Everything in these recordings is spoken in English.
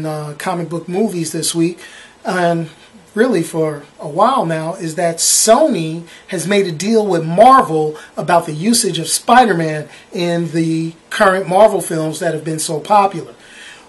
in uh, comic book movies this week, and really for a while now, is that Sony has made a deal with Marvel about the usage of Spider Man in the current Marvel films that have been so popular.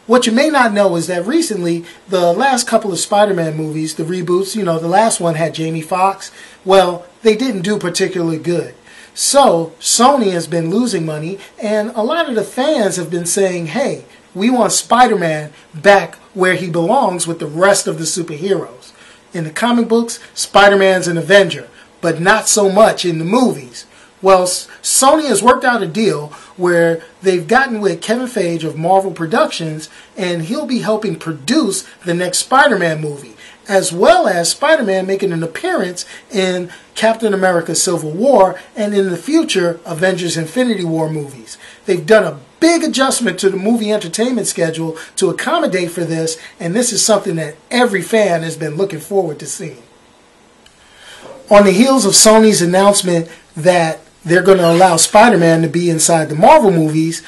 What you may not know is that recently, the last couple of Spider Man movies, the reboots, you know, the last one had Jamie Foxx, well, they didn't do particularly good. So, Sony has been losing money, and a lot of the fans have been saying, hey, we want Spider Man back where he belongs with the rest of the superheroes. In the comic books, Spider Man's an Avenger, but not so much in the movies. Well, Sony has worked out a deal where they've gotten with Kevin Feige of Marvel Productions, and he'll be helping produce the next Spider Man movie, as well as Spider Man making an appearance in Captain America Civil War and in the future Avengers Infinity War movies. They've done a big adjustment to the movie entertainment schedule to accommodate for this, and this is something that every fan has been looking forward to seeing. On the heels of Sony's announcement that they're going to allow Spider Man to be inside the Marvel movies.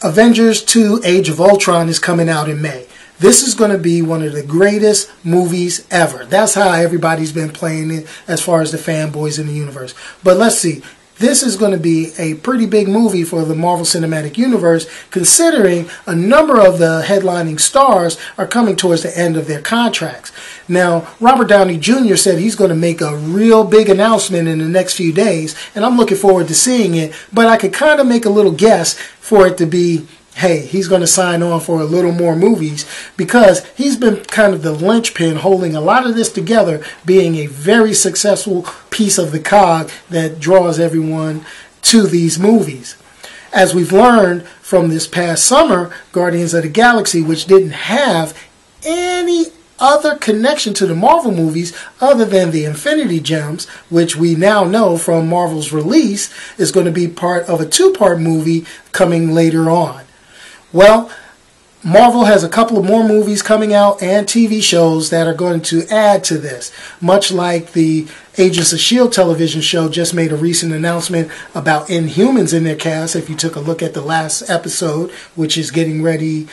Avengers 2 Age of Ultron is coming out in May. This is going to be one of the greatest movies ever. That's how everybody's been playing it as far as the fanboys in the universe. But let's see this is going to be a pretty big movie for the Marvel Cinematic Universe, considering a number of the headlining stars are coming towards the end of their contracts. Now, Robert Downey Jr. said he's going to make a real big announcement in the next few days, and I'm looking forward to seeing it, but I could kind of make a little guess for it to be hey, he's going to sign on for a little more movies because he's been kind of the linchpin holding a lot of this together, being a very successful piece of the cog that draws everyone to these movies. As we've learned from this past summer, Guardians of the Galaxy, which didn't have any other connection to the Marvel movies other than the Infinity Gems, which we now know from Marvel's release is going to be part of a two part movie coming later on. Well, Marvel has a couple of more movies coming out and TV shows that are going to add to this. Much like the Agents of S.H.I.E.L.D. television show just made a recent announcement about Inhumans in their cast. If you took a look at the last episode, which is getting ready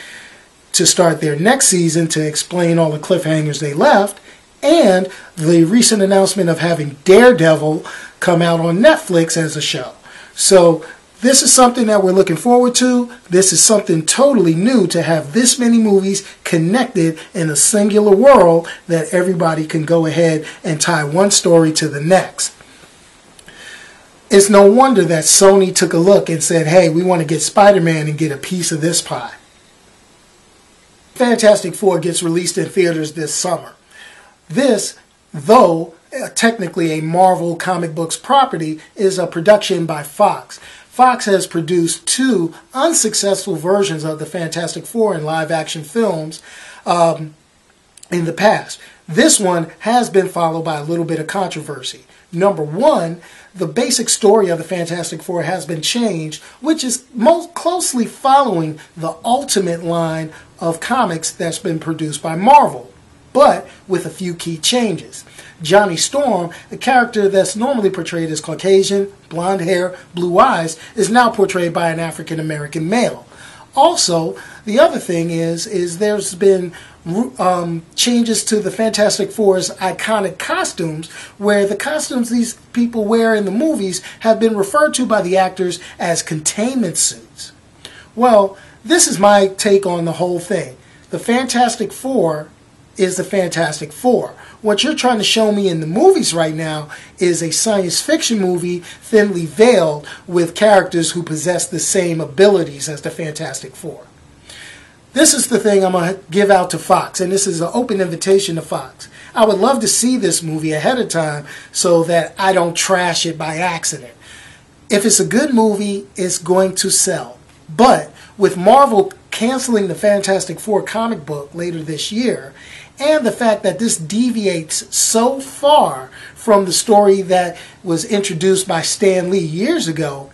to start their next season to explain all the cliffhangers they left, and the recent announcement of having Daredevil come out on Netflix as a show. So this is something that we're looking forward to. This is something totally new to have this many movies connected in a singular world that everybody can go ahead and tie one story to the next. It's no wonder that Sony took a look and said, hey, we want to get Spider Man and get a piece of this pie. Fantastic Four gets released in theaters this summer. This, though uh, technically a Marvel comic books property, is a production by Fox. Fox has produced two unsuccessful versions of the Fantastic Four in live action films um, in the past. This one has been followed by a little bit of controversy. Number one, the basic story of the Fantastic Four has been changed, which is most closely following the ultimate line of comics that's been produced by Marvel, but with a few key changes. Johnny Storm, a character that's normally portrayed as Caucasian, blonde hair, blue eyes, is now portrayed by an African American male. Also, the other thing is, is there's been um, changes to the Fantastic Four's iconic costumes, where the costumes these people wear in the movies have been referred to by the actors as containment suits. Well, this is my take on the whole thing. The Fantastic Four is the Fantastic Four. What you're trying to show me in the movies right now is a science fiction movie thinly veiled with characters who possess the same abilities as the Fantastic Four. This is the thing I'm going to give out to Fox, and this is an open invitation to Fox. I would love to see this movie ahead of time so that I don't trash it by accident. If it's a good movie, it's going to sell. But with Marvel canceling the Fantastic Four comic book later this year and the fact that this deviates so far from the story that was introduced by Stan Lee years ago,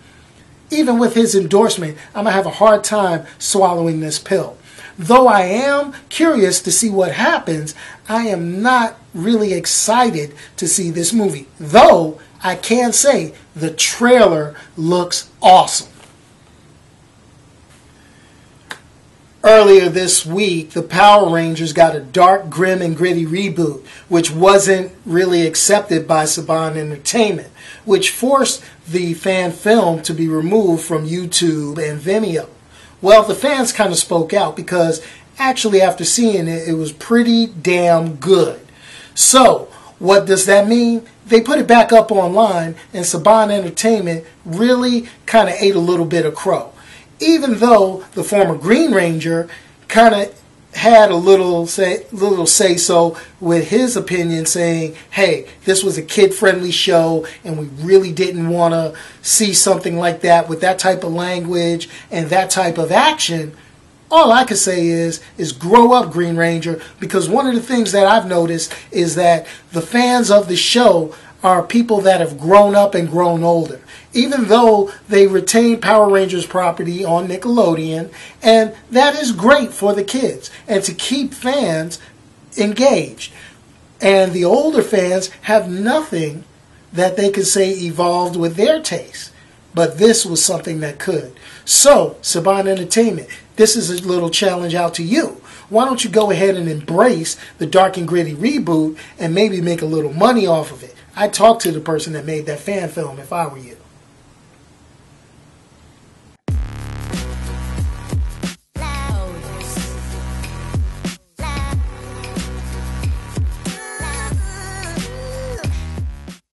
even with his endorsement, I'm going to have a hard time swallowing this pill. Though I am curious to see what happens, I am not really excited to see this movie. Though I can say the trailer looks awesome. Earlier this week, the Power Rangers got a dark, grim, and gritty reboot, which wasn't really accepted by Saban Entertainment, which forced the fan film to be removed from YouTube and Vimeo. Well, the fans kind of spoke out because actually, after seeing it, it was pretty damn good. So, what does that mean? They put it back up online, and Saban Entertainment really kind of ate a little bit of crow even though the former Green Ranger kind of had a little say little say so with his opinion saying hey this was a kid friendly show and we really didn't want to see something like that with that type of language and that type of action all I can say is is grow up Green Ranger because one of the things that I've noticed is that the fans of the show are people that have grown up and grown older even though they retain Power Rangers property on Nickelodeon, and that is great for the kids and to keep fans engaged. And the older fans have nothing that they can say evolved with their taste. But this was something that could. So, Saban Entertainment, this is a little challenge out to you. Why don't you go ahead and embrace the dark and gritty reboot and maybe make a little money off of it? I talked to the person that made that fan film if I were you.